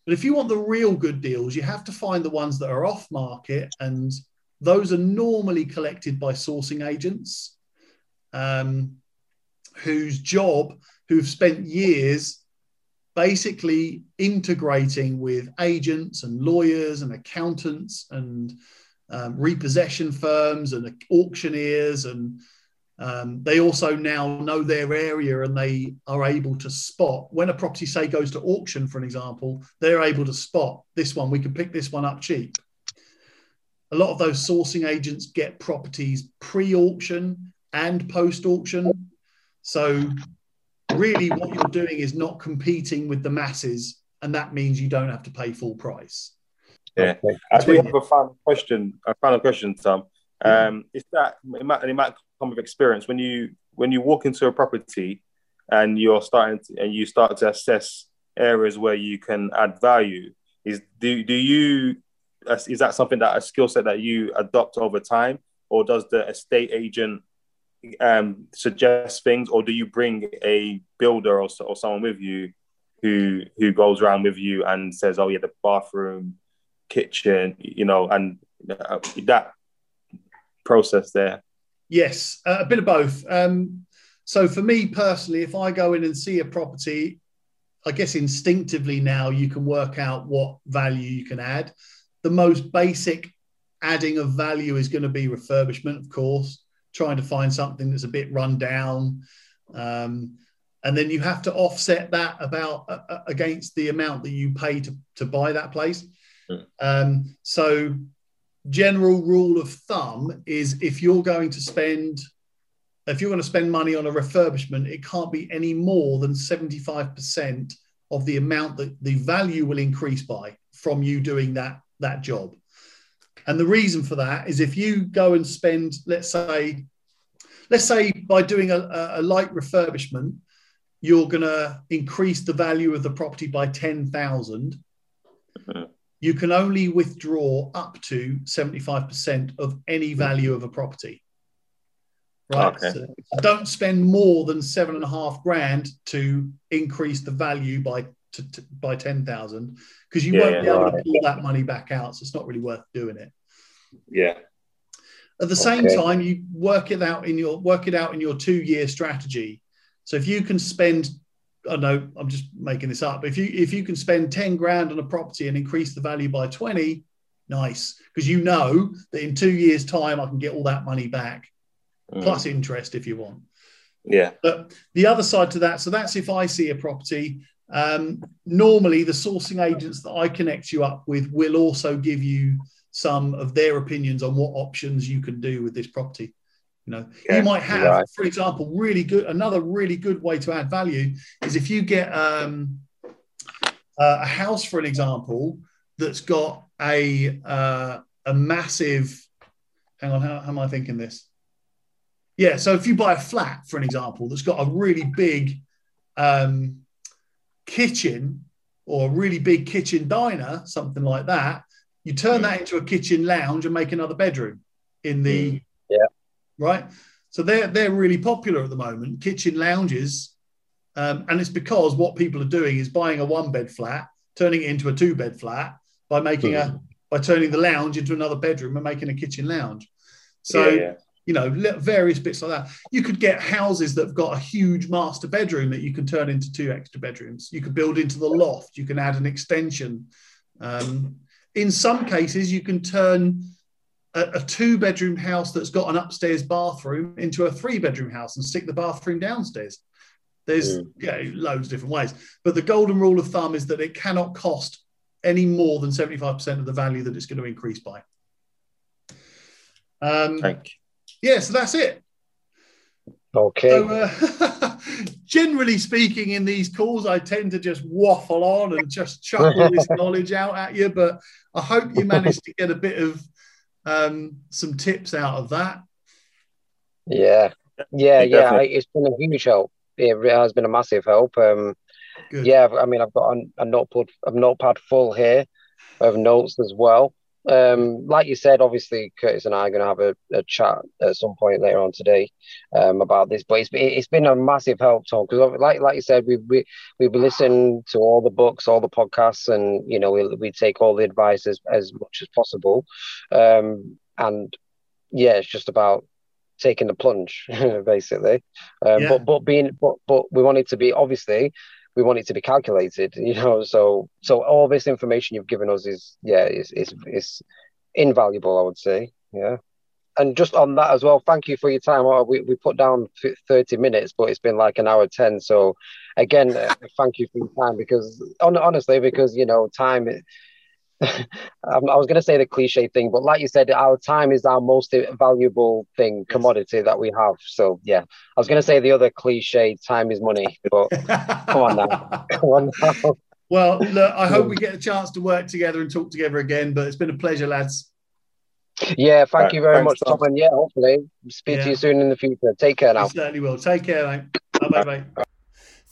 But if you want the real good deals, you have to find the ones that are off market, and those are normally collected by sourcing agents, um, whose job, who've spent years basically integrating with agents and lawyers and accountants and um, repossession firms and auctioneers and um, they also now know their area and they are able to spot when a property say goes to auction for an example they're able to spot this one we can pick this one up cheap. A lot of those sourcing agents get properties pre-auction and post-auction. So really what you're doing is not competing with the masses and that means you don't have to pay full price Yeah. Okay. I do have a final question. A final question, Tom. Um, is that it might, it might come with experience when you when you walk into a property and you're starting to, and you start to assess areas where you can add value. Is do do you is that something that a skill set that you adopt over time, or does the estate agent um, suggest things, or do you bring a builder or, or someone with you who who goes around with you and says, "Oh yeah, the bathroom." Kitchen, you know, and uh, that process there. Yes, uh, a bit of both. Um, so for me personally, if I go in and see a property, I guess instinctively now you can work out what value you can add. The most basic adding of value is going to be refurbishment, of course, trying to find something that's a bit run down. Um, and then you have to offset that about uh, uh, against the amount that you pay to, to buy that place. Mm. Um, so general rule of thumb is if you're going to spend if you're going to spend money on a refurbishment it can't be any more than 75% of the amount that the value will increase by from you doing that that job and the reason for that is if you go and spend let's say let's say by doing a, a- light refurbishment you're going to increase the value of the property by 10,000 Mhm. You can only withdraw up to 75% of any hmm. value of a property. Right. Okay. So don't spend more than seven and a half grand to increase the value by to, to- by 10,000 because you Yeah, won't be able to pull that money back out. So it's not really worth doing it. Yeah. At the same Okay. time, you work it out in your work it out in your two year strategy. So if you can spend, I know I'm just making this up. If you if you can spend 10 grand on a property and increase the value by 20, nice. Because you know that in two years' time I can get all that money back, Mm. plus interest if you want. Yeah. But the other side to that, so that's if I see a property. Um, normally, the sourcing agents that I connect you up with will also give you some of their opinions on what options you can do with this property. You know, Yeah, you might have, right. for example, really good. Another really good way to add value is if you get um, uh, a house, for an example, that's got a uh, a massive. Hang on, how, how am I thinking this? Yeah, so if you buy a flat, for an example, that's got a really big um, kitchen or a really big kitchen diner, something like that, you turn that into a kitchen lounge and make another bedroom in the Yeah. Right. So they're they're really popular at the moment, kitchen lounges, um, and it's because what people are doing is buying a one bed flat, turning it into a two bed flat by making a by turning the lounge into another bedroom and making a kitchen lounge. So yeah, yeah. you know, various bits like that. You could get houses that have got a huge master bedroom that you can turn into two extra bedrooms. You could build into the loft. You can add an extension. Um, in some cases, you can turn a, two bedroom house that's got an upstairs bathroom into a three bedroom house and stick the bathroom downstairs. There's yeah, loads of different ways. But the golden rule of thumb is that it cannot cost any more than 75% of the value that it's going to increase by. Um, Thank you. yeah, so that's it. Okay. So, uh, generally speaking, in these calls, I tend to just waffle on and just chuck all this knowledge out at you. But I hope you managed to get a bit of um, some tips out of that. Yeah, yeah, yeah. Definitely. I, it's been a huge help. It has been a massive help. Um, Good. yeah, I mean, I've got a, a notepad, a notepad full here of notes as well. Um, like you said, obviously, Curtis and I are going to have a, a chat at some point later on today um, about this. But it's, it's been a massive help, Tom, because like like you said, we we we've listened to all the books, all the podcasts, and you know we we take all the advice as, as much as possible. Um, and yeah, it's just about taking the plunge, basically. Um, Yeah. But but being but but we want it to be obviously we want it to be calculated, you know. So so all this information you've given us is yeah is is is invaluable, I would say. Yeah. And just on that as well, thank you for your time. Uh, We, we put down 30 minutes, but it's been like an hour 10. So, again, thank you for your time because, hon- honestly, because, you know, time, Um, I was going to say the cliche thing, but like you said, our time is our most valuable thing, commodity that we have. So, yeah, I was going to say the other cliche, time is money, but come on now. Come on now. Well, look, I hope we get a chance to work together and talk together again. But it's been a pleasure, lads. Yeah, thank Right, you very much, Tom. Tom. And yeah, hopefully speak Yeah. to you soon in the future. Take care now. You certainly will. Take care, mate. Bye bye.